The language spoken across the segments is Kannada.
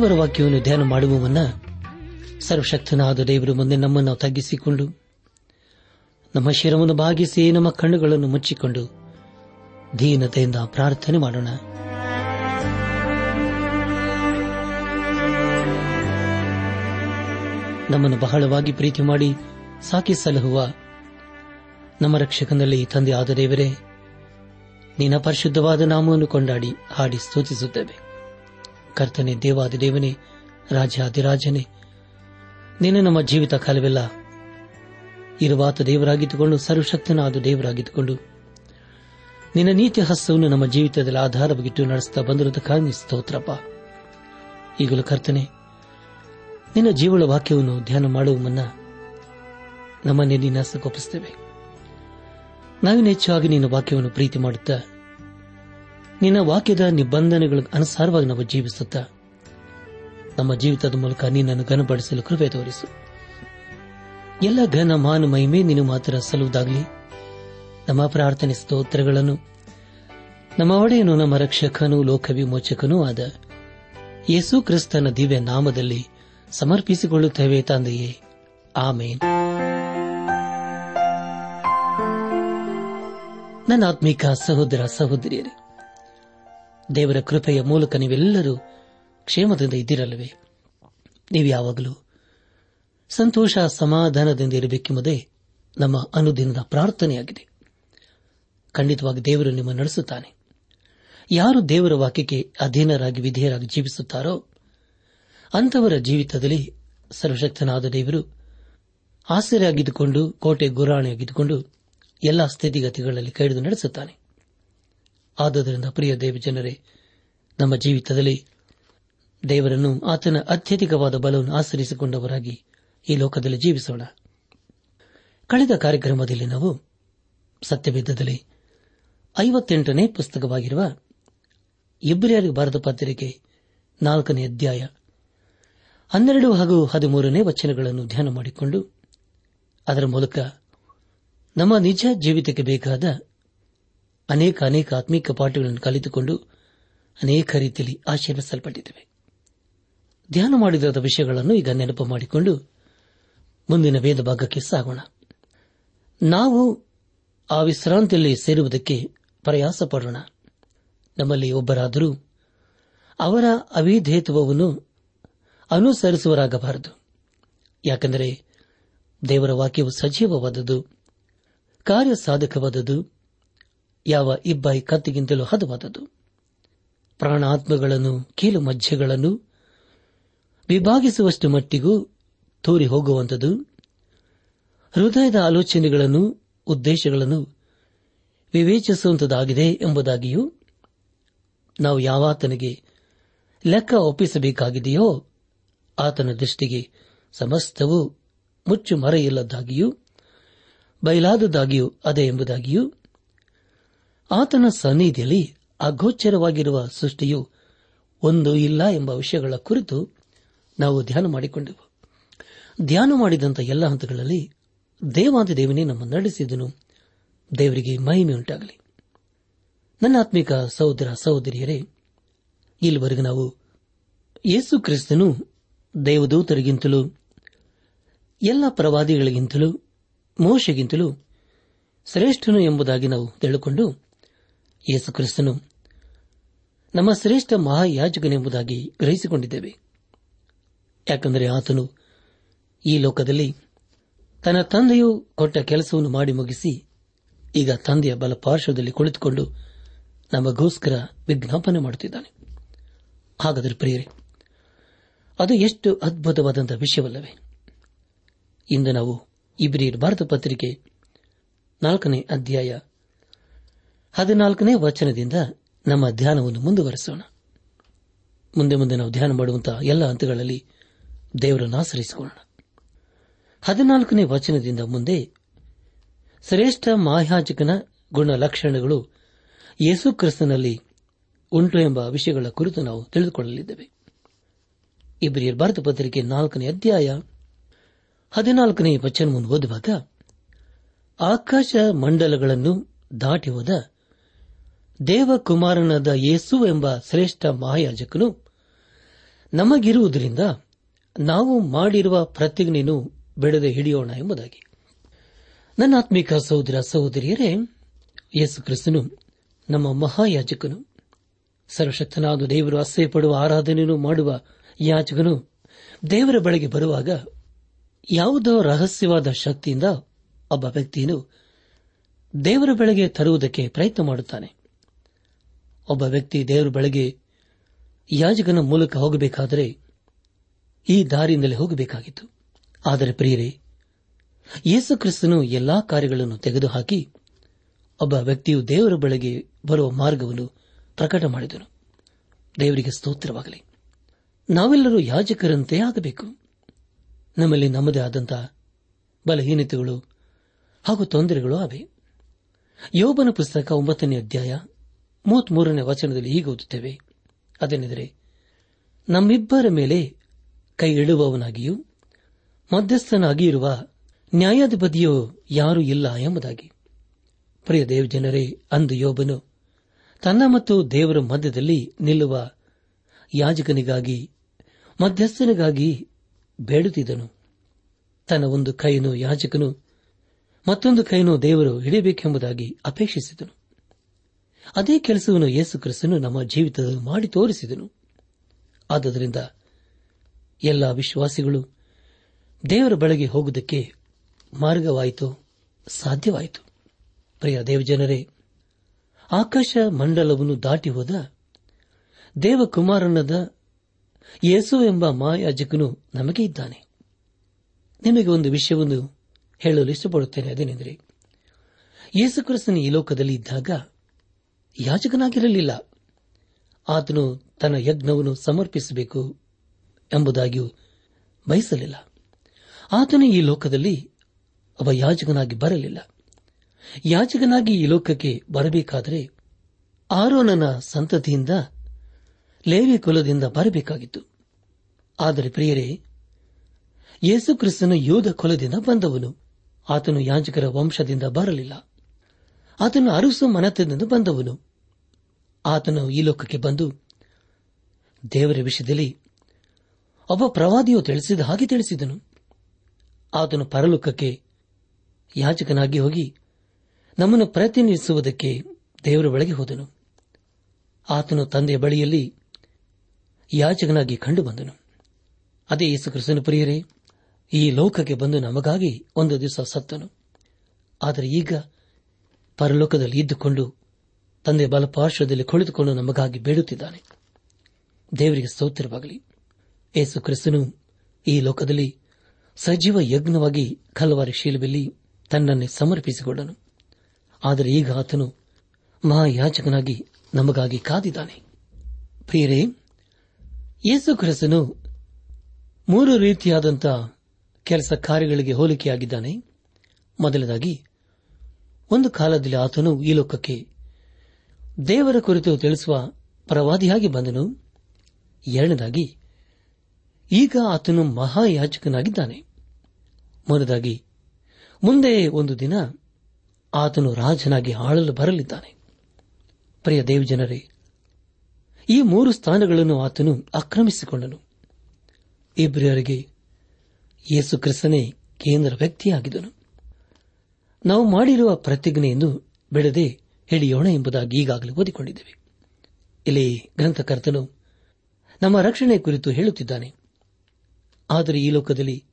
ದೇವರ ವಾಕ್ಯವನ್ನು ಧ್ಯಾನ ಮಾಡುವ ಮುನ್ನ ಸರ್ವಶಕ್ತನಾದ ದೇವರು ಮುಂದೆ ನಮ್ಮನ್ನು ತಗ್ಗಿಸಿಕೊಂಡು ನಮ್ಮ ಶಿರವನ್ನು ಭಾಗಿಸಿ ನಮ್ಮ ಕಣ್ಣುಗಳನ್ನು ಮುಚ್ಚಿಕೊಂಡು ದೀನತೆಯಿಂದ ಪ್ರಾರ್ಥನೆ ಮಾಡೋಣ. ನಮ್ಮನ್ನು ಬಹಳವಾಗಿ ಪ್ರೀತಿ ಮಾಡಿ ಸಾಕಿ ಸಲಹುವ ನಮ್ಮ ರಕ್ಷಕನಲ್ಲಿ ತಂದೆ ಆದ ದೇವರೇ, ನಿನ್ನ ಪರಿಶುದ್ಧವಾದ ನಾಮವನ್ನು ಕೊಂಡಾಡಿ ಹಾಡಿ ಸ್ತುತಿಸುತ್ತೇವೆ. ಕರ್ತನೆ ದೇವನೇ ರಾಜಾದಿರಾಜನೇ ನೀನು ನಮ್ಮ ಜೀವಿತ ಕಾಲವೆಲ್ಲ ಇರುವಾತ ದೇವರಾಗಿದ್ದುಕೊಂಡು ಸರ್ವಶಕ್ತನಾದ ದೇವರಾಗಿದ್ದುಕೊಂಡು, ನಿನ್ನ ನೀತಿ ಹಸ್ತವನ್ನು ನಮ್ಮ ಜೀವಿತದಲ್ಲಿ ಆಧಾರವಾಗಿಟ್ಟು ನಡೆಸುತ್ತಾ ಬಂದಿರುವುದಕ್ಕಾಗಿ ಸ್ತೋತ್ರಪ್ಪ. ಈಗಲೂ ಕರ್ತನೆ, ನಿನ್ನ ಜೀವಳ ವಾಕ್ಯವನ್ನು ಧ್ಯಾನ ಮಾಡುವ ಮುನ್ನ ನಮ್ಮನ್ನೇ ನಿನ್ನ ಹಸ್ತಕ್ಕೊಪ್ಪಿಸುತ್ತೇವೆ ನಾವಿನ ಹೆಚ್ಚಾಗಿ ನಿನ್ನ ವಾಕ್ಯವನ್ನು ಪ್ರೀತಿ ಮಾಡುತ್ತಾ ನಿನ್ನ ವಾಕ್ಯದ ನಿಬಂಧನೆಗಳ ಅನುಸಾರವಾಗಿ ನಾವು ಜೀವಿಸುತ್ತಾ ನಮ್ಮ ಜೀವಿತದ ಮೂಲಕ ನಿನ್ನನ್ನು ಘನಪಡಿಸಲು ಕೃಪೆ ತೋರಿಸು. ಎಲ್ಲ ಘನ ಮಾನ ಮಹಿಮೆ ನೀನು ಮಾತ್ರ ಸಲ್ಲುವುದಾಗಲಿ. ನಮ್ಮ ಪ್ರಾರ್ಥನೆ ಸ್ತೋತ್ರಗಳನ್ನು, ನಮ್ಮ ಒಡೆಯನು, ನಮ್ಮ ರಕ್ಷಕನೂ, ಲೋಕವಿಮೋಚಕನೂ ಆದ ಯೇಸು ಕ್ರಿಸ್ತನ ದಿವ್ಯ ನಾಮದಲ್ಲಿ ಸಮರ್ಪಿಸಿಕೊಳ್ಳುತ್ತೇವೆ ತಂದೆಯೇ. ಆಮೇನ್. ನನ್ನ ಆತ್ಮಿಕ ಸಹೋದರ ಸಹೋದರಿಯರೇ ದೇವರ ಕೃಪೆಯ ಮೂಲಕ ನೀವೆಲ್ಲರೂ ಕ್ಷೇಮದಿಂದ ಇದ್ದಿರಲ್ಲವೇ? ನೀವು ಯಾವಾಗಲೂ ಸಂತೋಷ ಸಮಾಧಾನದಿಂದ ಇರಬೇಕೆಂಬುದೇ ನಮ್ಮ ಅನುದಿನದ ಪ್ರಾರ್ಥನೆಯಾಗಿದೆ. ಖಂಡಿತವಾಗಿ ದೇವರು ನಿಮ್ಮ ನಡೆಸುತ್ತಾನೆ. ಯಾರು ದೇವರ ವಾಕ್ಯಕ್ಕೆ ಅಧೀನರಾಗಿ ವಿಧೇಯರಾಗಿ ಜೀವಿಸುತ್ತಾರೋ ಅಂತವರ ಜೀವಿತದಲ್ಲಿ ಸರ್ವಶಕ್ತನಾದ ದೇವರು ಆಸರೆಯಾಗಿದ್ದುಕೊಂಡು ಕೋಟೆ ಗುರಾಣಿಯಾಗಿದ್ದುಕೊಂಡು ಎಲ್ಲಾ ಸ್ಥಿತಿಗತಿಗಳಲ್ಲಿ ಕೈದು ನಡೆಸುತ್ತಾನೆ. ಆದುದರಿಂದ, ಪ್ರಿಯ ದೇವಜನರೇ, ನಮ್ಮ ಜೀವಿತದಲ್ಲಿ ದೇವರನ್ನು ಆತನ ಅತ್ಯಧಿಕವಾದ ಬಲವನ್ನು ಆಚರಿಸಿಕೊಂಡವರಾಗಿ ಈ ಲೋಕದಲ್ಲಿ ಜೀವಿಸೋಣ. ಕಳೆದ ಕಾರ್ಯಕ್ರಮದಲ್ಲಿ ನಾವು ಸತ್ಯವೇದದಲ್ಲಿ ಐವತ್ತೆಂಟನೇ ಪುಸ್ತಕವಾಗಿರುವ ಇಬ್ರಿಯರಿಗೆ ಬರೆದ ಪತ್ರಿಕೆ ನಾಲ್ಕನೇ ಅಧ್ಯಾಯ ಹನ್ನೆರಡು ಹಾಗೂ ಹದಿಮೂರನೇ ವಚನಗಳನ್ನು ಧ್ಯಾನ ಮಾಡಿಕೊಂಡು ಅದರ ಮೂಲಕ ನಮ್ಮ ನಿಜ ಜೀವಿತಕ್ಕೆ ಬೇಕಾದ ಅನೇಕ ಅನೇಕ ಆತ್ಮೀಕ ಪಾಠಗಳನ್ನು ಕಲಿತುಕೊಂಡು ಅನೇಕ ರೀತಿಯಲ್ಲಿ ಆಶೀರ್ವಿಸಲ್ಪಟ್ಟಿದ್ದೇವೆ ಧ್ಯಾನ ಮಾಡಿದ ವಿಷಯಗಳನ್ನು ಈಗ ನೆನಪು ಮಾಡಿಕೊಂಡು ಮುಂದಿನ ವೇದ ಭಾಗಕ್ಕೆ ಸಾಗೋಣ. ನಾವು ಆ ವಿಶ್ರಾಂತಿಯಲ್ಲಿ ಸೇರುವುದಕ್ಕೆ ಪ್ರಯಾಸ ಪಡೋಣ ನಮ್ಮಲ್ಲಿ ಒಬ್ಬರಾದರೂ ಅವರ ಅವಿಧೇಯತ್ವವನ್ನು ಅನುಸರಿಸುವರಾಗಬಾರದು. ಯಾಕೆಂದರೆ ದೇವರ ವಾಕ್ಯವು ಸಜೀವವಾದದ್ದು ಕಾರ್ಯ ಸಾಧಕವಾದದ್ದು ಯಾವ ಇಬ್ಬಾಯಿ ಕತ್ತಿಗಿಂತಲೂ ಹದವಾದದ್ದು. ಪ್ರಾಣಾತ್ಮಗಳನ್ನು, ಕೀಲು ಮಜ್ಜೆಗಳನ್ನು ವಿಭಾಗಿಸುವಷ್ಟು ಮಟ್ಟಿಗೂ ತೋರಿ ಹೋಗುವಂಥದ್ದು. ಹೃದಯದ ಆಲೋಚನೆಗಳನ್ನು, ಉದ್ದೇಶಗಳನ್ನು ವಿವೇಚಿಸುವಂತದಾಗಿದೆ ಎಂಬುದಾಗಿಯೂ ನಾವು ಯಾವಾತನಿಗೆ ಲೆಕ್ಕ ಒಪ್ಪಿಸಬೇಕಾಗಿದೆಯೋ ಆತನ ದೃಷ್ಟಿಗೆ ಸಮಸ್ತವೂ ಮುಚ್ಚು ಮರೆಯಿಲ್ಲದಾಗಿಯೂ ಬಯಲಾದದ್ದಾಗಿಯೂ ಅದೇ ಎಂಬುದಾಗಿಯೂ ಆತನ ಸನ್ನಿಧಿಯಲ್ಲಿ ಅಗೋಚರವಾಗಿರುವ ಸೃಷ್ಟಿಯು ಒಂದು ಇಲ್ಲ ಎಂಬ ವಿಷಯಗಳ ಕುರಿತು ನಾವು ಧ್ಯಾನ ಮಾಡಿಕೊಂಡೆವು. ಧ್ಯಾನ ಮಾಡಿದಂಥ ಎಲ್ಲ ಹಂತಗಳಲ್ಲಿ ದೇವಾದ ದೇವನೇ ನಮ್ಮ ನಡೆಸಿದನು. ದೇವರಿಗೆ ಮಹಿಮೆಯುಂಟಾಗಲಿ ನನ್ನ ಆತ್ಮಿಕ ಸಹೋದರ ಸಹೋದರಿಯರೇ, ಇಲ್ಲಿವರೆಗೂ ನಾವು ಯೇಸು ಕ್ರಿಸ್ತನು ದೇವದೂತರಿಗಿಂತಲೂ, ಎಲ್ಲ ಪ್ರವಾದಿಗಳಿಗಿಂತಲೂ, ಮೋಶೆಗಿಂತಲೂ ಶ್ರೇಷ್ಠನು ಎಂಬುದಾಗಿ ನಾವು ತಿಳಿದುಕೊಂಡು ಯೇಸು ಕ್ರಿಸ್ತನು ನಮ್ಮ ಶ್ರೇಷ್ಠ ಮಹಾಯಾಜಕನೆಂಬುದಾಗಿ ಗ್ರಹಿಸಿಕೊಂಡಿದ್ದೇವೆ. ಯಾಕೆಂದರೆ ಆತನು ಈ ಲೋಕದಲ್ಲಿ ತನ್ನ ತಂದೆಯು ಕೊಟ್ಟ ಕೆಲಸವನ್ನು ಮಾಡಿ ಮುಗಿಸಿ ಈಗ ತಂದೆಯ ಬಲ ಪಾರ್ಶ್ವದಲ್ಲಿ ಕುಳಿತುಕೊಂಡು ನಮಗೋಸ್ಕರ ವಿಜ್ಞಾಪನೆ ಮಾಡುತ್ತಿದ್ದಾನೆ. ಹಾಗಾದರೆ ಪ್ರಿಯರೇ, ಅದು ಎಷ್ಟು ಅದ್ಭುತವಾದಂತಹ ವಿಷಯವಲ್ಲವೇ? ಇಂದು ನಾವು ಇಬ್ರಿಯರ್ ಭಾರತ ಪತ್ರಿಕೆ ನಾಲ್ಕನೇ ಅಧ್ಯಾಯ ಹದಿನಾಲ್ಕನೇ ವಚನದಿಂದ ನಮ್ಮ ಧ್ಯಾನವನ್ನು ಮುಂದುವರೆಸೋಣ. ಮುಂದೆ ಮುಂದೆ ನಾವು ಧ್ಯಾನ ಮಾಡುವಂತಹ ಎಲ್ಲ ಹಂತಗಳಲ್ಲಿ ದೇವರನ್ನು ಆಶ್ರಯಿಸಿಕೊಳ್ಳೋಣ. ಹದಿನಾಲ್ಕನೇ ವಚನದಿಂದ ಮುಂದೆ ಶ್ರೇಷ್ಠ ಮಾಯಾಜಕನ ಗುಣಲಕ್ಷಣಗಳು ಯೇಸು ಕ್ರಿಸ್ತನಲ್ಲಿ ಉಂಟು ಎಂಬ ವಿಷಯಗಳ ಕುರಿತು ನಾವು ತಿಳಿದುಕೊಳ್ಳಲಿದ್ದೇವೆ. ಇಬ್ರಿಯರ್ ಭಾರತ ಪತ್ರಿಕೆ ನಾಲ್ಕನೇ ಅಧ್ಯಾಯ ಹದಿನಾಲ್ಕನೇ ವಚನವನ್ನು ಓದುವಾಗ, ಆಕಾಶ ಮಂಡಲಗಳನ್ನು ದಾಟಿ ಹೋದ ದೇವಕುಮಾರನಾದ ಯೇಸು ಎಂಬ ಶ್ರೇಷ್ಠ ಮಹಾಯಾಜಕನು, ನಮಗಿರುವುದರಿಂದ ನಾವು ಮಾಡಿರುವ ಪ್ರತಿಜ್ಞೆಯನ್ನು ಬಿಡದೆ ಹಿಡಿಯೋಣ ಎಂಬುದಾಗಿ. ನನ್ನ ಆತ್ಮಿಕ ಸಹೋದರ ಸಹೋದರಿಯರೇ, ಯೇಸು ಕ್ರಿಸ್ತನು ನಮ್ಮ ಮಹಾಯಾಜಕನು. ಸರ್ವಶಕ್ತನಾದ ದೇವರು ಅಸಹ್ಯ ಪಡುವ ಆರಾಧನೆಯನ್ನು ಮಾಡುವ ಯಾಜಕನು ದೇವರ ಬಳಿಗೆ ಬರುವಾಗ ಯಾವುದೋ ರಹಸ್ಯವಾದ ಶಕ್ತಿಯಿಂದ ಒಬ್ಬ ವ್ಯಕ್ತಿಯನ್ನು ದೇವರ ಬೆಳೆಗೆ ತರುವುದಕ್ಕೆ ಪ್ರಯತ್ನ ಮಾಡುತ್ತಾನೆ. ಒಬ್ಬ ವ್ಯಕ್ತಿ ದೇವರ ಬೆಳಗ್ಗೆ ಯಾಜಕನ ಮೂಲಕ ಹೋಗಬೇಕಾದರೆ ಈ ದಾರಿಯಿಂದಲೇ ಹೋಗಬೇಕಾಗಿತ್ತು. ಆದರೆ ಪ್ರಿಯರೇ, ಯೇಸು ಕ್ರಿಸ್ತನು ಎಲ್ಲಾ ಕಾರ್ಯಗಳನ್ನು ತೆಗೆದುಹಾಕಿ ಒಬ್ಬ ವ್ಯಕ್ತಿಯು ದೇವರ ಬಳಿಗೆ ಬರುವ ಮಾರ್ಗವನ್ನು ಪ್ರಕಟ ಮಾಡಿದನು. ದೇವರಿಗೆ ಸ್ತೋತ್ರವಾಗಲಿ. ನಾವೆಲ್ಲರೂ ಯಾಜಕರಂತೆ ಆಗಬೇಕು. ನಮ್ಮಲ್ಲಿ ನಮ್ಮದೇ ಆದಂತಹ ಬಲಹೀನತೆಗಳು ಹಾಗೂ ತೊಂದರೆಗಳು ಅವೆ. ಯೋಬನ ಪುಸ್ತಕ ಒಂಬತ್ತನೇ ಅಧ್ಯಾಯ ಮೂವತ್ಮೂರನೇ ವಚನದಲ್ಲಿ ಹೀಗೆ ಓದುತ್ತೇವೆ. ಅದೇನೆಂದರೆ, ನಮ್ಮಿಬ್ಬರ ಮೇಲೆ ಕೈ ಇಳುವವನಾಗಿಯೂ ಮಧ್ಯಸ್ಥನಾಗಿ ಇರುವ ನ್ಯಾಯಾಧಿಪತಿಯೋ ಯಾರೂ ಇಲ್ಲ ಎಂಬುದಾಗಿ. ಪ್ರಿಯ ದೇವ್ ಜನರೇ, ಅಂದು ಯೋಬನು ತನ್ನ ಮತ್ತು ದೇವರ ಮಧ್ಯದಲ್ಲಿ ನಿಲ್ಲುವ ಯಾಜಕನಿಗಾಗಿ, ಮಧ್ಯಸ್ಥನಿಗಾಗಿ ಬೇಡುತ್ತಿದ್ದನು. ತನ್ನ ಒಂದು ಕೈಯನ್ನು ಯಾಜಕನು ಮತ್ತೊಂದು ಕೈಯನ್ನು ದೇವರು ಹಿಡಿಯಬೇಕೆಂಬುದಾಗಿ ಅಪೇಕ್ಷಿಸಿದನು. ಅದೇ ಕೆಲಸವನ್ನು ಯೇಸು ಕ್ರಿಸ್ತನು ನಮ್ಮ ಜೀವಿತದಲ್ಲಿ ಮಾಡಿ ತೋರಿಸಿದನು. ಆದ್ದರಿಂದ ಎಲ್ಲ ವಿಶ್ವಾಸಿಗಳು ದೇವರ ಬಳಿಗೆ ಹೋಗುವುದಕ್ಕೆ ಮಾರ್ಗವಾಯಿತು, ಸಾಧ್ಯವಾಯಿತು. ಪ್ರಿಯ ದೇವಜನರೇ, ಆಕಾಶ ಮಂಡಲವನ್ನು ದಾಟಿ ಹೋದ ದೇವಕುಮಾರನದ ಯೇಸು ಎಂಬ ಮಾಯಾಜಕನು ನಮಗೆ ಇದ್ದಾನೆ. ನಿಮಗೆ ಒಂದು ವಿಷಯವನ್ನು ಹೇಳಲು ಇಷ್ಟಪಡುತ್ತೇನೆ, ಅದೇನೆಂದರೆ ಯೇಸುಕ್ರಿಸ್ತನ ಈ ಲೋಕದಲ್ಲಿ ಇದ್ದಾಗ ಯಾಜಕನಾಗಿರಲಿಲ್ಲ. ಆತನು ತನ್ನ ಯಜ್ಞವನ್ನು ಸಮರ್ಪಿಸಬೇಕು ಎಂಬುದಾಗಿಯೂ ಬಯಸಲಿಲ್ಲ. ಆತನು ಈ ಲೋಕದಲ್ಲಿ ಒಬ್ಬ ಯಾಜಕನಾಗಿ ಬರಲಿಲ್ಲ. ಯಾಜಕನಾಗಿ ಈ ಲೋಕಕ್ಕೆ ಬರಬೇಕಾದರೆ ಆರೋನನ ಸಂತತಿಯಿಂದ ಲೇವಿ ಕುಲದಿಂದ ಬರಬೇಕಾಗಿತ್ತು. ಆದರೆ ಪ್ರಿಯರೇ, ಯೇಸು ಕ್ರಿಸ್ತನು ಯೋಧ ಕುಲದಿಂದ ಬಂದವನು. ಆತನು ಯಾಜಕರ ವಂಶದಿಂದ ಬರಲಿಲ್ಲ. ಆತನು ಅರಸು ಮನತದಿಂದ ಬಂದವನು. ಆತನು ಈ ಲೋಕಕ್ಕೆ ಬಂದು, ದೇವರ ವಿಷಯದಲ್ಲಿ ಒಬ್ಬ ಪ್ರವಾದಿಯು ತಿಳಿಸಿದ ಹಾಗೆ ತಿಳಿಸಿದನು. ಆತನು ಪರಲೋಕಕ್ಕೆ ಯಾಜಕನಾಗಿ ಹೋಗಿ ನಮ್ಮನ್ನು ಪ್ರತಿನಿಧಿಸುವುದಕ್ಕೆ ದೇವರ ಒಳಗೆ ಹೋದನು. ಆತನು ತಂದೆಯ ಬಳಿಯಲ್ಲಿ ಯಾಜಕನಾಗಿ ಕಂಡು ಬಂದನು. ಅದೇ ಯೇಸು ಪ್ರಿಯರೇ, ಈ ಲೋಕಕ್ಕೆ ಬಂದು ನಮಗಾಗಿ ಒಂದು ದಿವಸ ಸತ್ತನು. ಆದರೆ ಈಗ ಪರಲೋಕದಲ್ಲಿ ಇದ್ದುಕೊಂಡು ತಂದೆ ಬಲಪಾರ್ಶ್ವದಲ್ಲಿ ಕುಳಿತುಕೊಂಡು ನಮಗಾಗಿ ಬೇಡುತ್ತಿದ್ದಾನೆ. ದೇವರಿಗೆ ಸ್ತೋತ್ರವಾಗಲಿ. ಯೇಸು ಕ್ರಿಸ್ತನು ಈ ಲೋಕದಲ್ಲಿ ಸಜೀವ ಯಜ್ಞವಾಗಿ ಕಲವಾರಿ ಶೀಲದಲ್ಲಿ ತನ್ನನ್ನೇ ಸಮರ್ಪಿಸಿಕೊಂಡನು. ಆದರೆ ಈಗ ಆತನು ಮಹಾಯಾಚಕನಾಗಿ ನಮಗಾಗಿ ಕಾದಿದ್ದಾನೆ. ಪ್ರಿಯರೇ ಯೇಸು ಕ್ರಿಸ್ತನು ಮೂರು ರೀತಿಯಾದಂತಹ ಕೆಲಸ ಕಾರ್ಯಗಳಿಗೆ ಹೋಲಿಕೆಯಾಗಿದ್ದಾನೆ. ಮೊದಲದಾಗಿ ಒಂದು ಕಾಲದಲ್ಲಿ ಆತನು ಈ ಲೋಕಕ್ಕೆ, ದೇವರ ಕುರಿತು ತಿಳಿಸುವ ಪ್ರವಾದಿಯಾಗಿ ಬಂದನು. ಎರಡನೇದಾಗಿ, ಈಗ ಆತನು ಮಹಾಯಾಜಕನಾಗಿದ್ದಾನೆ. ಮೂರನೇದಾಗಿ, ಮುಂದೆ ಒಂದು ದಿನ ಆತನು ರಾಜನಾಗಿ ಆಳಲು ಬರಲಿದ್ದಾನೆ. ಪ್ರಿಯ ದೇವಜನರೇ, ಈ ಮೂರು ಸ್ಥಾನಗಳನ್ನು ಆತನು ಆಕ್ರಮಿಸಿಕೊಂಡನು. ಇಬ್ರಿಯರಿಗೆ ಯೇಸು ಕ್ರಿಸ್ತನೇ ಕೇಂದ್ರ ವ್ಯಕ್ತಿಯಾಗಿದ್ದನು. ನಾವು ಮಾಡಿರುವ ಪ್ರತಿಜ್ಞೆಯನ್ನು ಬಿಡದೆ ಹಿಡಿಯೋಣ ಎಂಬುದಾಗಿ ಈಗಾಗಲೇ ಓದಿಕೊಂಡಿದ್ದೇವೆ. ಇಲ್ಲಿ ಗ್ರಂಥಕರ್ತನು ನಮ್ಮ ರಕ್ಷಣೆ ಕುರಿತು ಹೇಳುತ್ತಿದ್ದಾನೆ. ಆದರೆ ಈ ಲೋಕದಲ್ಲಿ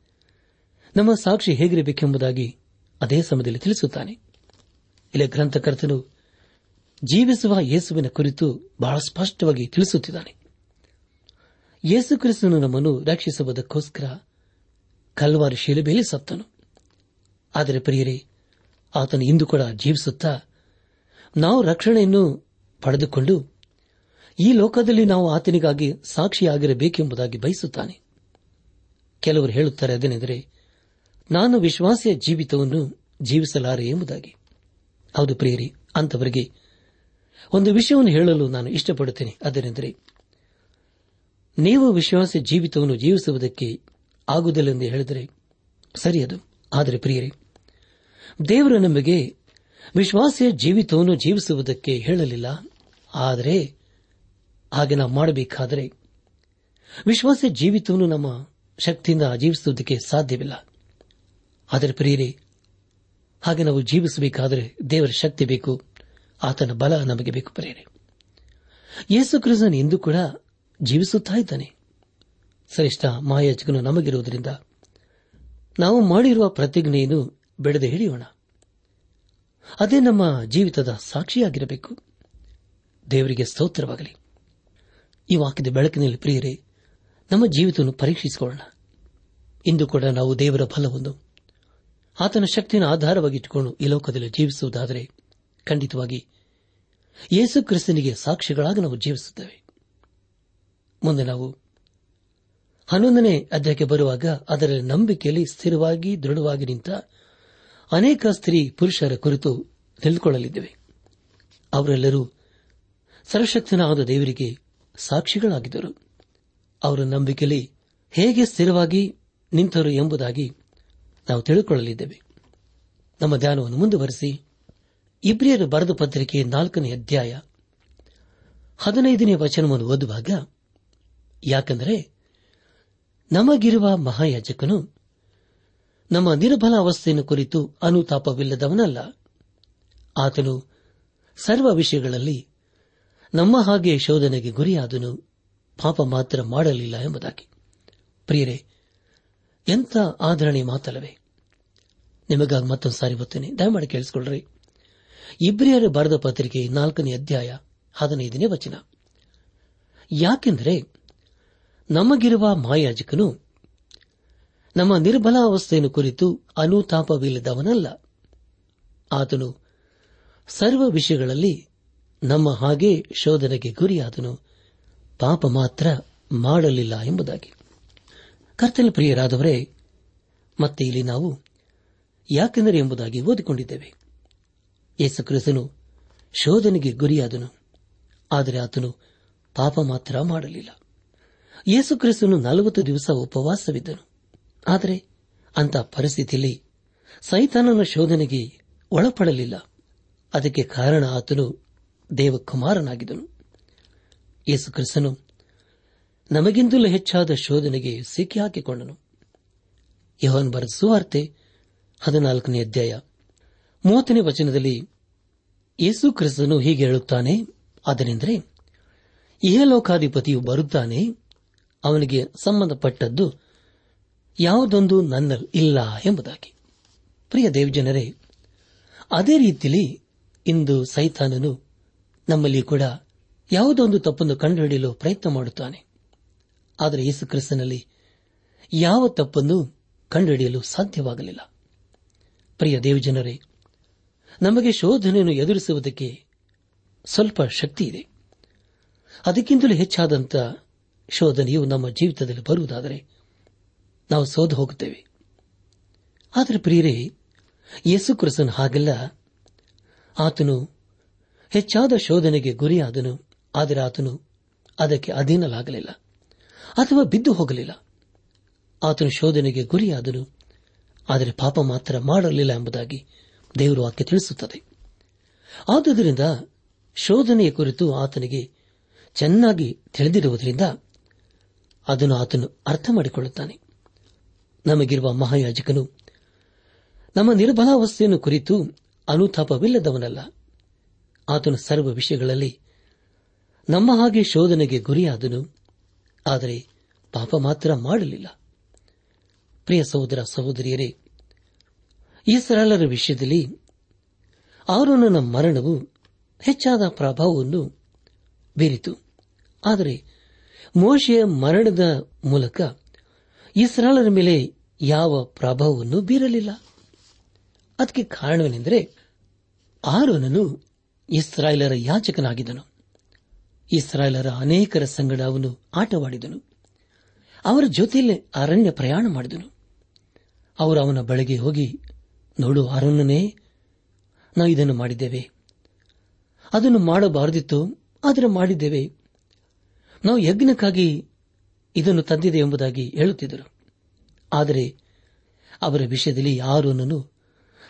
ನಮ್ಮ ಸಾಕ್ಷಿ ಹೇಗಿರಬೇಕೆಂಬುದಾಗಿ ಅದೇ ಸಮಯದಲ್ಲಿ ತಿಳಿಸುತ್ತಾನೆ. ಇಲ್ಲಿ ಗ್ರಂಥಕರ್ತನು ಜೀವಿಸುವ ಯೇಸುವಿನ ಕುರಿತು ಬಹಳ ಸ್ಪಷ್ಟವಾಗಿ ತಿಳಿಸುತ್ತಿದ್ದಾನೆ. ಯೇಸು ಕ್ರಿಸ್ತನು ನಮ್ಮನ್ನು ರಕ್ಷಿಸುವುದಕ್ಕೋಸ್ಕರ ಕಲ್ವಾರಿ ಶಿಲುಬೆಯಲ್ಲಿ ಸತ್ತನು. ಆದರೆ ಪ್ರಿಯರೇ ಆತನು ಇಂದು ಕೂಡ ಜೀವಿಸುತ್ತಾ ನಾವು ರಕ್ಷಣೆಯನ್ನು ಪಡೆದುಕೊಂಡು ಈ ಲೋಕದಲ್ಲಿ ನಾವು ಆತನಿಗಾಗಿ ಸಾಕ್ಷಿಯಾಗಿರಬೇಕೆಂಬುದಾಗಿ ಬಯಸುತ್ತಾನೆ. ಕೆಲವರು ಹೇಳುತ್ತಾರೆ ಅದೇನೆಂದರೆ, ನಾನು ವಿಶ್ವಾಸಿಯ ಜೀವಿತವನ್ನು ಜೀವಿಸಲಾರೆ ಎಂಬುದಾಗಿ. ಹೌದು ಪ್ರಿಯರಿ ಅಂತವರಿಗೆ ಒಂದು ವಿಷಯವನ್ನು ಹೇಳಲು ನಾನು ಇಷ್ಟಪಡುತ್ತೇನೆ. ಅದನೆಂದರೆ, ನೀವು ವಿಶ್ವಾಸ ಜೀವಿತವನ್ನು ಜೀವಿಸುವುದಕ್ಕೆ ಆಗುವುದಿಲ್ಲ ಎಂದು ಹೇಳಿದರೆ ಸರಿಯದು. ಆದರೆ ಪ್ರಿಯರೇ ದೇವರು ನಮಗೆ ವಿಶ್ವಾಸಿಯ ಜೀವಿತವನ್ನು ಜೀವಿಸುವುದಕ್ಕೆ ಹೇಳಲಿಲ್ಲ. ಆದರೆ ಹಾಗೆ ನಾವು ಮಾಡಬೇಕಾದರೆ ವಿಶ್ವಾಸ ಜೀವಿತವನ್ನು ನಮ್ಮ ಶಕ್ತಿಯಿಂದ ಜೀವಿಸುವುದಕ್ಕೆ ಸಾಧ್ಯವಿಲ್ಲ. ಆದರೆ ಪ್ರಿಯರೇ, ಹಾಗೆ ನಾವು ಜೀವಿಸಬೇಕಾದರೆ ದೇವರ ಶಕ್ತಿ ಬೇಕು, ಆತನ ಬಲ ನಮಗೆ ಬೇಕು ಪ್ರಿಯರೇ. ಯೇಸು ಕ್ರಿಸ್ತನ್ ಇಂದು ಕೂಡ ಜೀವಿಸುತ್ತಾ ಇದ್ದಾನೆ. ಶ್ರೇಷ್ಠ ಮಾಯಾಜಕನು ನಮಗಿರುವುದರಿಂದ ನಾವು ಮಾಡಿರುವ ಪ್ರತಿಜ್ಞೆಯನ್ನು ಬಿಡದೆ ಹಿಡಿಯೋಣ. ಅದೇ ನಮ್ಮ ಜೀವಿತದ ಸಾಕ್ಷಿಯಾಗಿರಬೇಕು. ದೇವರಿಗೆ ಸ್ತೋತ್ರವಾಗಲಿ. ಈ ವಾಕ್ಯದ ಬೆಳಕಿನಲ್ಲಿ ಪ್ರಿಯರೇ, ನಮ್ಮ ಜೀವಿತವನ್ನು ಪರೀಕ್ಷಿಸಿಕೊಳ್ಳೋಣ. ಇಂದು ಕೂಡ ನಾವು ದೇವರ ಫಲವನ್ನು ಆತನ ಶಕ್ತಿಯನ್ನು ಆಧಾರವಾಗಿಟ್ಟುಕೊಂಡು ಈ ಲೋಕದಲ್ಲಿ ಜೀವಿಸುವುದಾದರೆ ಖಂಡಿತವಾಗಿ ಯೇಸು ಕ್ರಿಸ್ತನಿಗೆ ಸಾಕ್ಷಿಗಳಾಗಿ ನಾವು ಜೀವಿಸುತ್ತೇವೆ. ಮುಂದೆ ನಾವು ಹನ್ನೊಂದನೇ ಅಧ್ಯಾಯಕ್ಕೆ ಬರುವಾಗ ಅದರ ನಂಬಿಕೆಯಲ್ಲಿ ಸ್ಥಿರವಾಗಿ ದೃಢವಾಗಿ ನಿಂತ ಅನೇಕ ಸ್ತ್ರೀ ಪುರುಷರ ಕುರಿತು ತಿಳಿದುಕೊಳ್ಳಲಿದ್ದೇವೆ. ಅವರೆಲ್ಲರೂ ಸರ್ವಶಕ್ತನಾದ ದೇವರಿಗೆ ಸಾಕ್ಷಿಗಳಾಗಿದ್ದರು. ಅವರ ನಂಬಿಕೆಯಲ್ಲಿ ಹೇಗೆ ಸ್ಥಿರವಾಗಿ ನಿಂತರು ಎಂಬುದಾಗಿ ನಾವು ತಿಳಿದುಕೊಳ್ಳಲಿದ್ದೇವೆ ನಮ್ಮ ಧ್ಯಾನವನ್ನು ಮುಂದುವರೆಸಿ ಇಬ್ರಿಯರು ಬರೆದ ಪತ್ರಿಕೆ ನಾಲ್ಕನೇ ಅಧ್ಯಾಯ ಹದಿನೈದನೇ ವಚನವನ್ನು ಓದುವಾಗ, ಯಾಕೆಂದರೆ ನಮಗಿರುವ ಮಹಾಯಾಜಕನು ನಮ್ಮ ನಿರ್ಬಲ ಅವಸ್ಥೆಯನ್ನು ಕುರಿತು ಅನುತಾಪವಿಲ್ಲದವನಲ್ಲ. ಆತನು ಸರ್ವ ವಿಷಯಗಳಲ್ಲಿ ನಮ್ಮ ಹಾಗೆ ಶೋಧನೆಗೆ ಗುರಿಯಾದನು. ಪಾಪ ಮಾತ್ರ ಮಾಡಲಿಲ್ಲ ಎಂಬುದಾಗಿ. ಪ್ರಿಯರೇ, ಎಂಥ ಆಧರಣೆ ಮಾತಲ್ಲವೇ? ನಿಮಗಾಗಿ ಮತ್ತೊಂದು ಸಾರಿ ಬರ್ತೇನೆ. ದಯಮಾಡಿ ಕೇಳಿಸಿಕೊಳ್ಳ್ರಿ. ಇಬ್ರಿಯರ ಬರೆದ ಪತ್ರಿಕೆ ನಾಲ್ಕನೇ ಅಧ್ಯಾಯ ಹದಿನೈದನೇ ವಚನ. ಯಾಕೆಂದರೆ ನಮಗಿರುವ ಮಾಯಾಜಕನು ನಮ್ಮ ನಿರ್ಬಲಾವಸ್ಥೆಯನ್ನು ಕುರಿತು ಅನುತಾಪವಿಲ್ಲದವನಲ್ಲ. ಆತನು ಸರ್ವ ವಿಷಯಗಳಲ್ಲಿ ನಮ್ಮ ಹಾಗೆ ಶೋಧನೆಗೆ ಗುರಿಯಾದನು. ಪಾಪ ಮಾತ್ರ ಮಾಡಲಿಲ್ಲ ಎಂಬುದಾಗಿ. ಕರ್ತನ ಪ್ರಿಯರಾದವರೇ, ಮತ್ತೆ ಇಲ್ಲಿ ನಾವು ಯಾಕೆಂದರೆ ಎಂಬುದಾಗಿ ಓದಿಕೊಂಡಿದ್ದೇವೆ. ಯೇಸುಕ್ರಿಸ್ತನು ಶೋಧನೆಗೆ ಗುರಿಯಾದನು, ಆದರೆ ಆತನು ಪಾಪ ಮಾತ್ರ ಮಾಡಲಿಲ್ಲ. ಯೇಸುಕ್ರಿಸ್ತನು ನಲವತ್ತು ದಿವಸ ಉಪವಾಸವಿದ್ದನು. ಆದರೆ ಅಂತ ಪರಿಸ್ಥಿತಿಯಲ್ಲಿ ಸೈತಾನನ ಶೋಧನೆಗೆ ಒಳಪಡಲಿಲ್ಲ. ಅದಕ್ಕೆ ಕಾರಣ ಆತನು ದೇವಕುಮಾರನಾಗಿದನು ಯೇಸುಕ್ರಿಸ್ತನು ನಮಗಿಂತಲೂ ಹೆಚ್ಚಾದ ಶೋಧನೆಗೆ ಸಿಕ್ಕಿ ಹಾಕಿಕೊಂಡನು. ಯಹೋನ್ ಬರೆದ ಸುವಾರ್ತೆ ಹದಿನಾಲ್ಕನೇ ಅಧ್ಯಾಯ ಮೂವತ್ತನೇ ವಚನದಲ್ಲಿ ಯೇಸು ಕ್ರಿಸ್ತನು ಹೀಗೆ ಹೇಳುತ್ತಾನೆ ಅದನೆಂದರೆ ಇಹಲೋಕಾಧಿಪತಿಯು ಬರುತ್ತಾನೆ, ಅವನಿಗೆ ಸಂಬಂಧಪಟ್ಟದ್ದು ಯಾವುದೊಂದು ನನ್ನಲ್ಲಿ ಇಲ್ಲ ಎಂಬುದಾಗಿ. ಪ್ರಿಯ ದೇವಜನರೇ, ಅದೇ ರೀತಿಯಲ್ಲಿ ಇಂದು ಸೈತಾನನು ನಮ್ಮಲ್ಲಿ ಕೂಡ ಯಾವುದೊಂದು ತಪ್ಪನ್ನು ಕಂಡುಹಿಡಿಯಲು ಪ್ರಯತ್ನ ಮಾಡುತ್ತಾನೆ. ಆದರೆ ಯೇಸು ಕ್ರಿಸ್ತನಲ್ಲಿ ಯಾವ ತಪ್ಪನ್ನು ಕಂಡುಹಿಡಿಯಲು ಸಾಧ್ಯವಾಗಲಿಲ್ಲ. ಪ್ರಿಯ ದೇವಜನರೇ, ನಮಗೆ ಶೋಧನೆಯನ್ನು ಎದುರಿಸುವುದಕ್ಕೆ ಸ್ವಲ್ಪ ಶಕ್ತಿ ಇದೆ. ಅದಕ್ಕಿಂತಲೂ ಹೆಚ್ಚಾದಂಥ ಶೋಧನೆಯು ನಮ್ಮ ಜೀವಿತದಲ್ಲಿ ಬರುವುದಾದರೆ ನಾವು ಸೋದು ಹೋಗುತ್ತೇವೆ. ಆದರೆ ಪ್ರಿಯರೇ, ಯೇಸು ಕ್ರಿಸ್ತನ್ ಹಾಗೆಲ್ಲ ಆತನು ಹೆಚ್ಚಾದ ಶೋಧನೆಗೆ ಗುರಿಯಾದನು, ಆದರೆ ಆತನು ಅದಕ್ಕೆ ಅಧೀನಲಾಗಲಿಲ್ಲ ಅಥವಾ ಬಿದ್ದು ಹೋಗಲಿಲ್ಲ. ಆತನು ಶೋಧನೆಗೆ ಗುರಿಯಾದನು, ಆದರೆ ಪಾಪ ಮಾತ್ರ ಮಾಡಲಿಲ್ಲ ಎಂಬುದಾಗಿ ದೇವರು ಆಕೆ ತಿಳಿಸುತ್ತದೆ. ಆದುದರಿಂದ ಶೋಧನೆಯ ಕುರಿತು ಆತನಿಗೆ ಚೆನ್ನಾಗಿ ತಿಳಿದಿರುವುದರಿಂದ ಅದನ್ನು ಆತನು ಅರ್ಥ ಮಾಡಿಕೊಳ್ಳುತ್ತಾನೆ. ನಮಗಿರುವ ಮಹಾಯಾಜಕನು, ನಮ್ಮ ನಿರ್ಬಲಾವಸ್ಥೆಯನ್ನು ಕುರಿತು ಅನುತಾಪವಿಲ್ಲದವನಲ್ಲ. ಆತನು ಸರ್ವ ವಿಷಯಗಳಲ್ಲಿ ನಮ್ಮ ಹಾಗೆ ಶೋಧನೆಗೆ ಗುರಿಯಾದನು. ಆದರೆ ಪಾಪ ಮಾತ್ರ ಮಾಡಲಿಲ್ಲ. ಪ್ರಿಯ ಸಹೋದರ ಸಹೋದರಿಯರೇ ಈ ಸರಳರ ವಿಷಯದಲ್ಲಿ ಆರೋನನ ಮರಣವು ಹೆಚ್ಚಾದ ಪ್ರಭಾವವನ್ನು ಬೀರಿತು. ಆದರೆ ಮೋಶೆಯ ಮರಣದ ಮೂಲಕ ಇಸ್ರಾಲರ ಮೇಲೆ ಯಾವ ಪ್ರಭಾವವನ್ನು ಬೀರಲಿಲ್ಲ. ಅದಕ್ಕೆ ಕಾರಣವೇನೆಂದರೆ ಆರೋನನು ಇಸ್ರಾಯೇಲರ ಯಾಚಕನಾಗಿದ್ದನು ಇಸ್ರಾಯೇಲರ ಅನೇಕರ ಸಂಗಡ ಅವನು ಆಟವಾಡಿದನು. ಅವರ ಜೊತೆಯಲ್ಲೇ ಅರಣ್ಯ ಪ್ರಯಾಣ ಮಾಡಿದನು. ಅವರು ಅವನ ಬಳಿಗೆ ಹೋಗಿ, ನೋಡು ಆರೋನನೇ, ನಾವು ಇದನ್ನು ಮಾಡಿದ್ದೇವೆ. ಅದನ್ನು ಮಾಡಬಾರದಿತ್ತು, ಆದರೆ ಮಾಡಿದ್ದೇವೆ. ನಾವು ಯಜ್ಞಕ್ಕಾಗಿ ಇದನ್ನು ತಂದಿದೆ ಎಂಬುದಾಗಿ ಹೇಳುತ್ತಿದ್ದರು. ಆದರೆ ಅವರ ವಿಷಯದಲ್ಲಿ ಆರೋನನು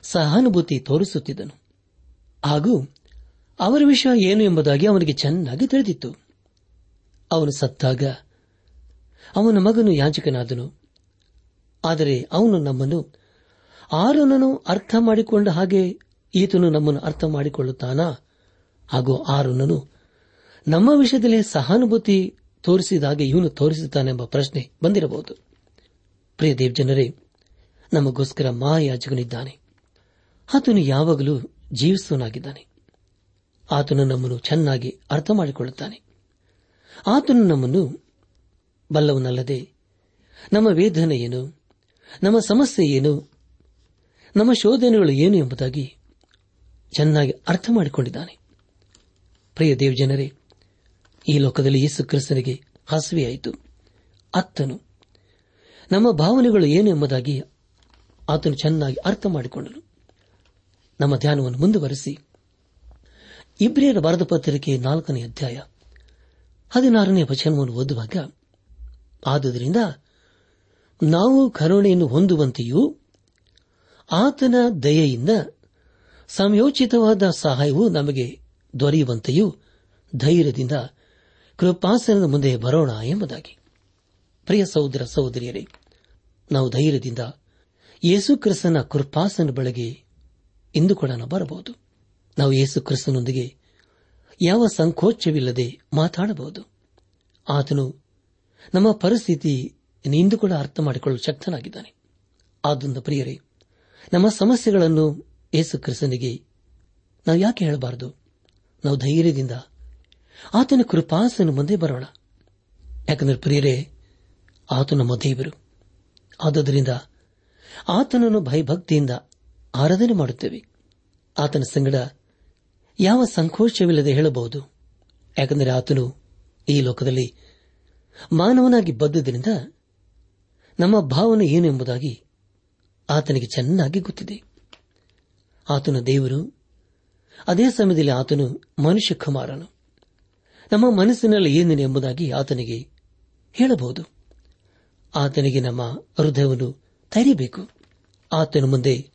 ಸಹಾನುಭೂತಿ ತೋರಿಸುತ್ತಿದ್ದನು. ಹಾಗೂ ಅವರ ವಿಷಯ ಏನು ಎಂಬುದಾಗಿ ಅವನಿಗೆ ಚೆನ್ನಾಗಿ ತಿಳಿದಿತ್ತು. ಅವನು ಸತ್ತಾಗ ಅವನ ಮಗನು ಯಾಜಕನಾದನು. ಆದರೆ ಅವನು ನಮ್ಮನ್ನು ಆರೋನನು ಅರ್ಥ ಮಾಡಿಕೊಂಡ ಹಾಗೆ ಈತನು ನಮ್ಮನ್ನು ಅರ್ಥ ಮಾಡಿಕೊಳ್ಳುತ್ತಾನಾ? ಹಾಗೂ ಆರೋನನು ನಮ್ಮ ವಿಷಯದಲ್ಲಿ ಸಹಾನುಭೂತಿ ತೋರಿಸಿದ ಇವನು ತೋರಿಸುತ್ತಾನೆಂಬ ಪ್ರಶ್ನೆ ಬಂದಿರಬಹುದು. ಪ್ರಿಯ ದೇವ್ ಜನರೇ ನಮಗೋಸ್ಕರ ಮಹಾಯಾಜಕನಿದ್ದಾನೆ ಆತನು ಯಾವಾಗಲೂ ಜೀವಿಸುವನಾಗಿದ್ದಾನೆ ಆತನು ನಮ್ಮನ್ನು ಚೆನ್ನಾಗಿ ಅರ್ಥ ಮಾಡಿಕೊಳ್ಳುತ್ತಾನೆ ಆತನು ನಮ್ಮನ್ನು ಬಲ್ಲವನಲ್ಲದೆ ನಮ್ಮ ವೇದನೆ ಏನು, ನಮ್ಮ ಸಮಸ್ಯೆ ಏನು, ನಮ್ಮ ಶೋಧನೆಗಳು ಏನು ಎಂಬುದಾಗಿ ಚೆನ್ನಾಗಿ ಅರ್ಥ ಮಾಡಿಕೊಂಡಿದ್ದಾನೆ ಪ್ರಿಯ ದೇವ್ ಜನರೇ ಈ ಲೋಕದಲ್ಲಿ ಯೇಸು ಕ್ರಿಸ್ತನಿಗೆ ಹಸುವೆಯಾಯಿತು. ಅತ್ತನು ನಮ್ಮ ಭಾವನೆಗಳು ಏನು ಎಂಬುದಾಗಿ ಆತನು ಚೆನ್ನಾಗಿ ಅರ್ಥ ಮಾಡಿಕೊಂಡನು. ನಮ್ಮ ಧ್ಯಾನವನ್ನು ಮುಂದುವರೆಸಿ. ಇಬ್ರಿಯರ ಬರದ ಪತ್ರಿಕೆ ನಾಲ್ಕನೇ ಅಧ್ಯಾಯ ಹದಿನಾರನೇ ವಚನವನ್ನು ಓದುವಾಗ, ಆದುದರಿಂದ ನಾವು ಕರುಣೆಯನ್ನು ಹೊಂದುವಂತೆಯೂ ಆತನ ದಯೆಯಿಂದ ಸಂಯೋಚಿತವಾದ ಸಹಾಯವು ನಮಗೆ ದೊರೆಯುವಂತೆಯೂ ಧೈರ್ಯದಿಂದ ಕೃಪಾಸನದ ಮುಂದೆ ಬರೋಣ ಎಂಬುದಾಗಿ. ಪ್ರಿಯ ಸಹೋದರ ಸಹೋದರಿಯರೇ ನಾವು ಧೈರ್ಯದಿಂದ ಯೇಸು ಕ್ರಿಸ್ತನ ಕೃಪಾಸನ ಬಳಿಗೆ ಇಂದು ಕೂಡ ಬರಬಹುದು. ನಾವು ಯೇಸು ಕ್ರಿಸ್ತನೊಂದಿಗೆ ಯಾವ ಸಂಕೋಚವಿಲ್ಲದೆ ಮಾತಾಡಬಹುದು. ಆತನು ನಮ್ಮ ಪರಿಸ್ಥಿತಿ ಇಂದು ಕೂಡ ಅರ್ಥ ಮಾಡಿಕೊಳ್ಳಲು ಶಕ್ತನಾಗಿದ್ದಾನೆ. ಆದ್ದರಿಂದ ಪ್ರಿಯರೇ, ನಮ್ಮ ಸಮಸ್ಯೆಗಳನ್ನು ಯೇಸು ಕ್ರಿಸ್ತನಿಗೆ ನಾವು ಯಾಕೆ ಹೇಳಬಾರದು? ನಾವು ಧೈರ್ಯದಿಂದ ಆತನ ಕೃಪಾಸನ ಮುಂದೆ ಬರೋಣ. ಯಾಕಂದ್ರೆ ಪ್ರಿಯರೇ ಆತ ನಮ್ಮ ದೇವರು. ಆದುದರಿಂದ ಆತನನ್ನು ಭಯಭಕ್ತಿಯಿಂದ ಆರಾಧನೆ ಮಾಡುತ್ತೇವೆ. ಆತನ ಸಂಗಡ ಯಾವ ಸಂಕೋಚವಿಲ್ಲದೆ ಹೇಳಬಹುದು. ಯಾಕೆಂದರೆ ಆತನು ಈ ಲೋಕದಲ್ಲಿ ಮಾನವನಾಗಿ ಬದ್ದುದರಿಂದ ನಮ್ಮ ಭಾವನೆ ಏನು ಎಂಬುದಾಗಿ ಆತನಿಗೆ ಚೆನ್ನಾಗಿ ಗೊತ್ತಿದೆ. ಆತನ ದೇವರು ಅದೇ ಸಮಯದಲ್ಲಿ ಆತನು ಮನುಷ್ಯ ಕುಮಾರನು ನಮ್ಮ ಮನಸ್ಸಿನಲ್ಲಿ ಏನಿದೆ ಎಂಬುದಾಗಿ ಆತನಿಗೆ ಹೇಳಬಹುದು. ಆತನಿಗೆ ನಮ್ಮ ಹೃದಯವನ್ನು ತೆರೆಯಬೇಕು ಆತನ ಮುಂದೆ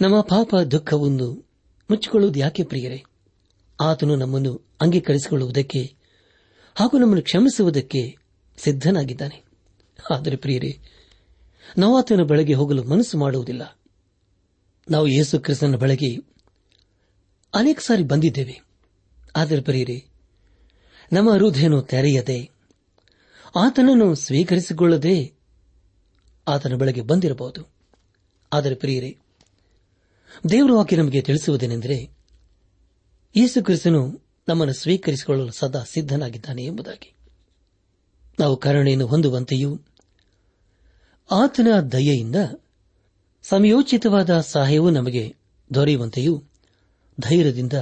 ನಮ್ಮ ಪಾಪ ದುಃಖವನ್ನು ಮುಚ್ಚಿಕೊಳ್ಳುವುದು ಯಾಕೆ ಪ್ರಿಯರೇ? ಆತನು ನಮ್ಮನ್ನು ಅಂಗೀಕರಿಸಿಕೊಳ್ಳುವುದಕ್ಕೆ ಹಾಗೂ ನಮ್ಮನ್ನು ಕ್ಷಮಿಸುವುದಕ್ಕೆ ಸಿದ್ದನಾಗಿದ್ದಾನೆ ಆದರೆ ಪ್ರಿಯರೇ, ನಾವು ಆತನ ಬೆಳಗ್ಗೆ ಹೋಗಲು ಮನಸ್ಸು ಮಾಡುವುದಿಲ್ಲ. ನಾವು ಯೇಸು ಕ್ರಿಸ್ತನ ಬೆಳಗ್ಗೆ ಅನೇಕ ಸಾರಿ ಬಂದಿದ್ದೇವೆ. ಆದರೆ ಪ್ರಿಯರೇ, ನಮ್ಮ ಹೃದಯನು ತೆರೆಯದೆ, ಆತನನ್ನು ಸ್ವೀಕರಿಸಿಕೊಳ್ಳದೆ ಆತನ ಬೆಳಗ್ಗೆ ಬಂದಿರಬಹುದು. ಆದರೆ ಪ್ರಿಯರೇ, ದೇವರ ವಾಕ್ಯ ನಮಗೆ ತಿಳಿಸುವುದೇನೆಂದರೆ, ಯೇಸು ಕ್ರಿಸ್ತನು ನಮ್ಮನ್ನು ಸ್ವೀಕರಿಸಿಕೊಳ್ಳಲು ಸದಾ ಸಿದ್ದನಾಗಿದ್ದಾನೆ ಎಂಬುದಾಗಿ. ನಾವು ಕರುಣೆಯನ್ನು ಹೊಂದುವಂತೆಯೂ, ಆತನ ದಯೆಯಿಂದ ಸಮಯೋಚಿತವಾದ ಸಹಾಯವು ನಮಗೆ ದೊರೆಯುವಂತೆಯೂ ಧೈರ್ಯದಿಂದ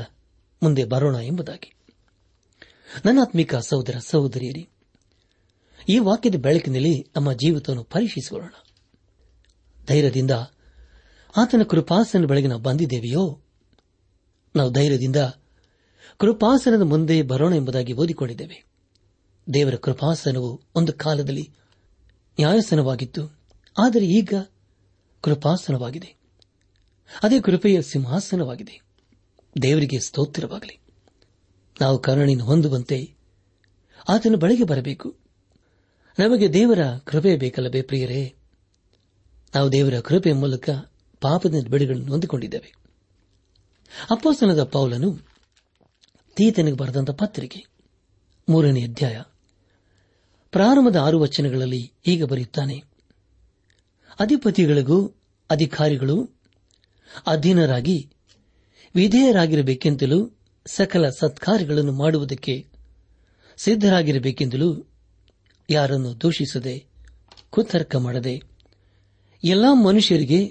ಮುಂದೆ ಬರೋಣ ಎಂಬುದಾಗಿ. ನನ್ನಾತ್ಮಿಕ ಸಹೋದರ ಸಹೋದರಿಯರೇ ಈ ವಾಕ್ಯದ ಬೆಳಕಿನಲ್ಲಿ ನಮ್ಮ ಜೀವಿತವನ್ನು ಪರೀಕ್ಷಿಸಿಕೊಳ್ಳೋಣ. ಧೈರ್ಯದಿಂದ ಆತನ ಕೃಪಾಸನ ಬೆಳಗ್ಗೆ ನಾವು ಬಂದಿದ್ದೇವೆಯೋ? ನಾವು ಧೈರ್ಯದಿಂದ ಕೃಪಾಸನದ ಮುಂದೆ ಬರೋಣ ಎಂಬುದಾಗಿ ಓದಿಕೊಂಡಿದ್ದೇವೆ. ದೇವರ ಕೃಪಾಸನವು ಒಂದು ಕಾಲದಲ್ಲಿ ನ್ಯಾಯಸನವಾಗಿತ್ತು. ಆದರೆ ಈಗ ಕೃಪಾಸನವಾಗಿದೆ. ಅದೇ ಕೃಪೆಯ ಸಿಂಹಾಸನವಾಗಿದೆ. ದೇವರಿಗೆ ಸ್ತೋತ್ರವಾಗಲಿ. ನಾವು ಕರುಣೆಯನ್ನು ಹೊಂದುವಂತೆ ಆತನ ಬಳಿಗೆ ಬರಬೇಕು. ನಮಗೆ ದೇವರ ಕೃಪೆ ಬೇಕಲ್ಲವೇ ಪ್ರಿಯರೇ? ನಾವು ದೇವರ ಕೃಪೆ ಮೂಲಕ ಪಾಪದ ಬೆಳೆಗಳನ್ನು ಹೊಂದಿಕೊಂಡಿದ್ದೇವೆ. ಅಪ್ಪಸ್ತನದ ಪೌಲನು ತೀತನಿಗೆ ಬರೆದಂತ ಪತ್ರಿಕೆ, ಮೂರನೇ ಅಧ್ಯಾಯ, ಪ್ರಾರಂಭದ ಆರು ವಚನಗಳಲ್ಲಿ ಈಗ ಬರೆಯುತ್ತಾನೆ. ಅಧಿಪತಿಗಳಿಗೂ ಅಧಿಕಾರಿಗಳು ಅಧೀನರಾಗಿ ವಿಧೇಯರಾಗಿರಬೇಕೆಂತಲೂ ಸಕಲ ಸತ್ಕಾರ್ಯಗಳನ್ನು ಮಾಡುವುದಕ್ಕೆ ಸಿದ್ದರಾಗಿರಬೇಕೆಂದಲೂ ಯಾರನ್ನು ದೂಷಿಸದೆ ಕುತರ್ಕ ಮಾಡದೆ ಎಲ್ಲಾ ಮನುಷ್ಯರಿಗೆ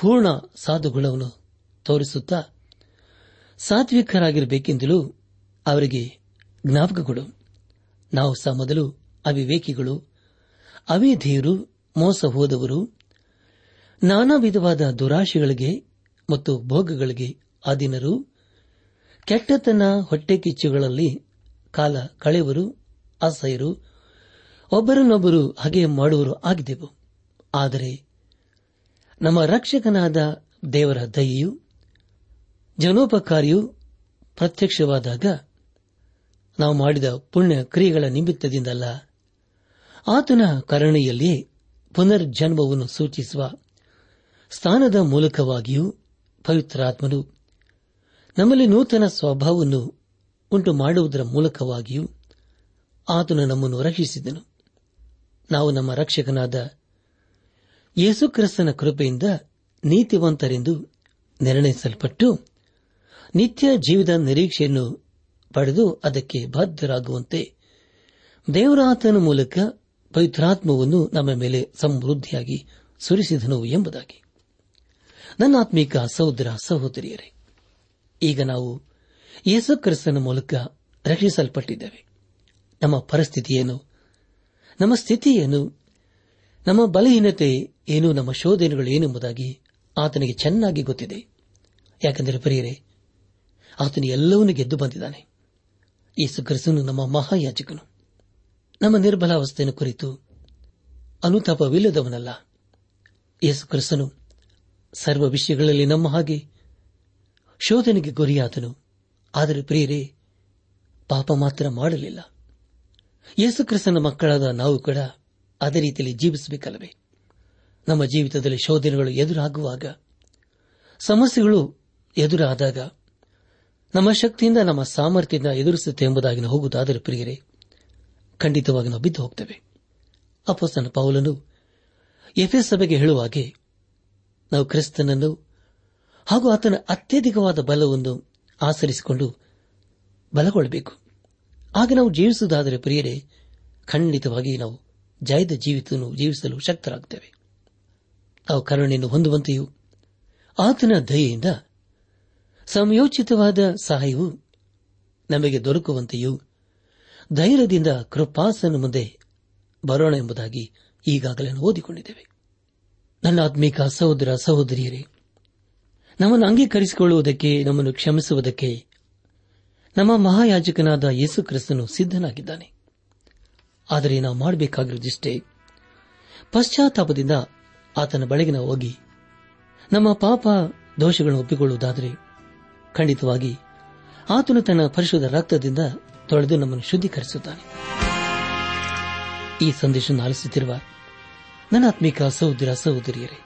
ಪೂರ್ಣ ಸಾಧುಗುಣವನ್ನು ತೋರಿಸುತ್ತಾ ಸಾತ್ವಿಕರಾಗಿರಬೇಕೆಂದಲೂ ಅವರಿಗೆ ಜ್ಞಾಪಕಗಳು. ನಾವು ಸಹ ಮೊದಲು ಅವಿವೇಕಿಗಳು, ಅವೇಧೇಯರು ಮೋಸ ಹೋದವರು ನಾನಾ ವಿಧವಾದ ದುರಾಶೆಗಳಿಗೆ ಮತ್ತು ಭೋಗಗಳಿಗೆ ಅಧೀನರು ಕೆಟ್ಟತನ ಹೊಟ್ಟೆ ಕಿಚ್ಚುಗಳಲ್ಲಿ ಕಾಲ ಕಳೆವರು ಅಸಹ್ಯರು ಒಬ್ಬರನ್ನೊಬ್ಬರು ಹಾಗೆ ಮಾಡುವರು ಆಗಿದ್ದೆವು ಆದರೆ ನಮ್ಮ ರಕ್ಷಕನಾದ ದೇವರ ದಯೆಯು, ಜನೋಪಕಾರಿಯು ಪ್ರತ್ಯಕ್ಷವಾದಾಗ ನಾವು ಮಾಡಿದ ಪುಣ್ಯ ಕ್ರಿಯೆಗಳ ನಿಮಿತ್ತದಿಂದಲ್ಲ, ಆತನ ಕರುಣೆಯಲ್ಲಿಯೇ ಪುನರ್ಜನ್ಮವನ್ನು ಸೂಚಿಸುವ ಸ್ಥಾನದ ಮೂಲಕವಾಗಿಯೂ ಪವಿತ್ರಾತ್ಮನು ನಮ್ಮಲ್ಲಿ ನೂತನ ಸ್ವಭಾವವನ್ನು ಉಂಟು ಮಾಡುವುದರ ಮೂಲಕವಾಗಿಯೂ ಆತನು ನಮ್ಮನ್ನು ರಕ್ಷಿಸಿದನು. ನಾವು ನಮ್ಮ ರಕ್ಷಕನಾದ ಯೇಸುಕ್ರಿಸ್ತನ ಕೃಪೆಯಿಂದ ನೀತಿವಂತರೆಂದು ನಿರ್ಣಯಿಸಲ್ಪಟ್ಟು ನಿತ್ಯ ಜೀವಿತ ನಿರೀಕ್ಷೆಯನ್ನು ಪಡೆದು ಅದಕ್ಕೆ ಬದ್ಧರಾಗುವಂತೆ ದೇವರಾತನ ಮೂಲಕ ಪವಿತ್ರಾತ್ಮವನ್ನು ನಮ್ಮ ಮೇಲೆ ಸಮೃದ್ಧಿಯಾಗಿ ಸುರಿಸಿದನು ಎಂಬುದಾಗಿ. ನನ್ನ ಆತ್ಮೀಕ ಸಹೋದರ ಸಹೋದರಿಯರೇ, ಈಗ ನಾವು ಯೇಸುಕ್ರಿಸ್ತನ ಮೂಲಕ ರಕ್ಷಿಸಲ್ಪಟ್ಟಿದ್ದೇವೆ. ನಮ್ಮ ಪರಿಸ್ಥಿತಿಯೇನು ನಮ್ಮ ಸ್ಥಿತಿ ಏನು? ನಮ್ಮ ಬಲಹೀನತೆ ಏನು? ನಮ್ಮ ಶೋಧನೆಗಳು ಏನೆಂಬುದಾಗಿ ಆತನಿಗೆ ಚೆನ್ನಾಗಿ ಗೊತ್ತಿದೆ. ಯಾಕೆಂದರೆ ಪ್ರಿಯರೇ, ಆತನು ಎಲ್ಲವನ್ನೂ ಗೆದ್ದು ಬಂದಿದ್ದಾನೆ. ಯೇಸು ಕ್ರಿಸ್ತನು ನಮ್ಮ ಮಹಾಯಾಜಕನು. ನಮ್ಮ ನಿರ್ಬಲಾವಸ್ಥೆಯನ್ನು ಕುರಿತು ಅನುತಾಪವಿಲ್ಲದವನಲ್ಲ. ಯೇಸು ಕ್ರಿಸ್ತನು ಸರ್ವ ವಿಷಯಗಳಲ್ಲಿ ನಮ್ಮ ಹಾಗೆ ಶೋಧನೆಗೆ ಗುರಿಯಾದನು. ಆದರೆ ಪ್ರಿಯರೇ, ಪಾಪ ಮಾತ್ರ ಮಾಡಲಿಲ್ಲ. ಯೇಸು ಕ್ರಿಸ್ತನ ಮಕ್ಕಳಾದ ನಾವು ಕೂಡ ಅದೇ ರೀತಿಯಲ್ಲಿ ಜೀವಿಸಬೇಕಲ್ಲವೇ? ನಮ್ಮ ಜೀವಿತದಲ್ಲಿ ಶೋಧನೆಗಳು ಎದುರಾಗುವಾಗ, ಸಮಸ್ಯೆಗಳು ಎದುರಾದಾಗ, ನಮ್ಮ ಶಕ್ತಿಯಿಂದ, ನಮ್ಮ ಸಾಮರ್ಥ್ಯದಿಂದ ಎದುರಿಸುತ್ತೆ ಎಂಬುದಾಗಿ ನಾವು ಹೋಗುವುದಾದರೆ ಪ್ರಿಯರೇ, ಖಂಡಿತವಾಗಿ ನಾವು ಬಿದ್ದು ಹೋಗ್ತೇವೆ. ಅಪೋಸ್ತನ ಪೌಲನು ಎಫೆಸ್ ಸಭೆಗೆ ಹೇಳುವಾಗೆ ನಾವು ಕ್ರಿಸ್ತನನ್ನು ಹಾಗೂ ಆತನ ಅತ್ಯಧಿಕವಾದ ಬಲವನ್ನು ಆಚರಿಸಿಕೊಂಡು ಬಲಗೊಳ್ಳಬೇಕು. ಆಗ ನಾವು ಜೀವಿಸುವುದಾದರೆ ಪ್ರಿಯರೇ, ಖಂಡಿತವಾಗಿ ನಾವು ಜಯದ ಜೀವಿತವನ್ನು ಜೀವಿಸಲು ಶಕ್ತರಾಗುತ್ತೇವೆ. ನಾವು ಕರುಣೆಯನ್ನು ಹೊಂದುವಂತೆಯೂ, ಆತನ ದಯೆಯಿಂದ ಸಮಯೋಚಿತವಾದ ಸಹಾಯವು ನಮಗೆ ದೊರಕುವಂತೆಯೂ, ಧೈರ್ಯದಿಂದ ಕೃಪಾಸನ ಮುಂದೆ ಬರೋಣ ಎಂಬುದಾಗಿ ಈಗಾಗಲೇ ಓದಿಕೊಂಡಿದ್ದೇವೆ. ನನ್ನ ಆತ್ಮೀಕ ಸಹೋದರ ಸಹೋದರಿಯರೇ, ನಮ್ಮನ್ನು ಅಂಗೀಕರಿಸಿಕೊಳ್ಳುವುದಕ್ಕೆ, ನಮ್ಮನ್ನು ಕ್ಷಮಿಸುವುದಕ್ಕೆ ನಮ್ಮ ಮಹಾಯಾಜಕನಾದ ಯೇಸು ಕ್ರಿಸ್ತನು ಸಿದ್ದನಾಗಿದ್ದಾನೆ ಆದರೆ ನಾವು ಮಾಡಬೇಕಾಗಿರುವುದಿಷ್ಟೇ ಪಶ್ಚಾತ್ತಾಪದಿಂದ ಆತನ ಬಳಿಗೆ ನಾವು ಹೋಗಿ ನಮ್ಮ ಪಾಪ ದೋಷಗಳನ್ನು ಒಪ್ಪಿಕೊಳ್ಳುವುದಾದರೆ ಖಂಡಿತವಾಗಿ ಆತನು ತನ್ನ ಪರಿಶುದ್ಧ ರಕ್ತದಿಂದ ತೊಳೆದು ನಮ್ಮನ್ನು ಶುದ್ಧೀಕರಿಸುತ್ತಾನೆ. ಈ ಸಂದೇಶವನ್ನು ಆಲಿಸುತ್ತಿರುವ ನನ್ನ ಆತ್ಮಿಕ ಸಹೋದರ ಸಹೋದರಿಯರೇ,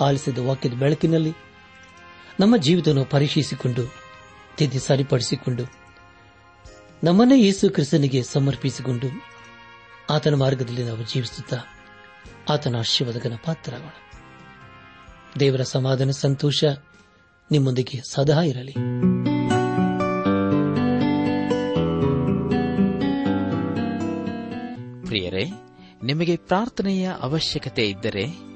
ಆಲಿಸಿದ ವಾಕ್ಯದ ಬೆಳಕಿನಲ್ಲಿ ನಮ್ಮ ಜೀವಿತವನ್ನು ಪರೀಕ್ಷಿಸಿಕೊಂಡು ತಿದ್ದಿ ಸರಿಪಡಿಸಿಕೊಂಡು ನಮ್ಮನ್ನೇ ಯೇಸು ಕ್ರಿಸ್ತನಿಗೆ ಸಮರ್ಪಿಸಿಕೊಂಡು ಆತನ ಮಾರ್ಗದಲ್ಲಿ ನಾವು ಜೀವಿಸುತ್ತಾ ಆತನ ಆಶೀರ್ವಾದಕನ ಪಾತ್ರರಾಗೋಣ. ದೇವರ ಸಮಾಧಾನ, ಸಂತೋಷ ನಿಮ್ಮೊಂದಿಗೆ ಸದಾ ಇರಲಿ. ಪ್ರಿಯರೇ, ನಿಮಗೆ ಪ್ರಾರ್ಥನೆಯ ಅವಶ್ಯಕತೆ ಇದ್ದರೆ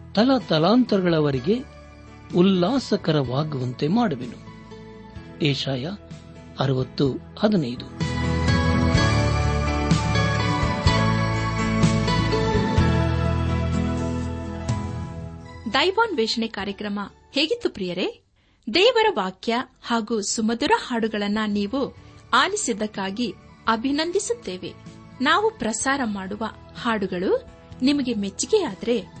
ತಲ ತಲಾಂತರಗಳವರೆಗೆ ಉಲ್ಲಾಸಕರವಾಗುವಂತೆ ಮಾಡುವೆನು. ಏಷಾಯ ಅರವತ್ತು ಹದಿನೈದು. ದೈವಾನ್ವೇಷಣೆ ಕಾರ್ಯಕ್ರಮ ಹೇಗಿತ್ತು ಪ್ರಿಯರೇ? ದೇವರ ವಾಕ್ಯ ಹಾಗೂ ಸುಮಧುರ ಹಾಡುಗಳನ್ನ ನೀವು ಆಲಿಸಿದ್ದಕ್ಕಾಗಿ ಅಭಿನಂದಿಸುತ್ತೇವೆ. ನಾವು ಪ್ರಸಾರ ಮಾಡುವ ಹಾಡುಗಳು ನಿಮಗೆ ಮೆಚ್ಚುಗೆಯಾದರೆ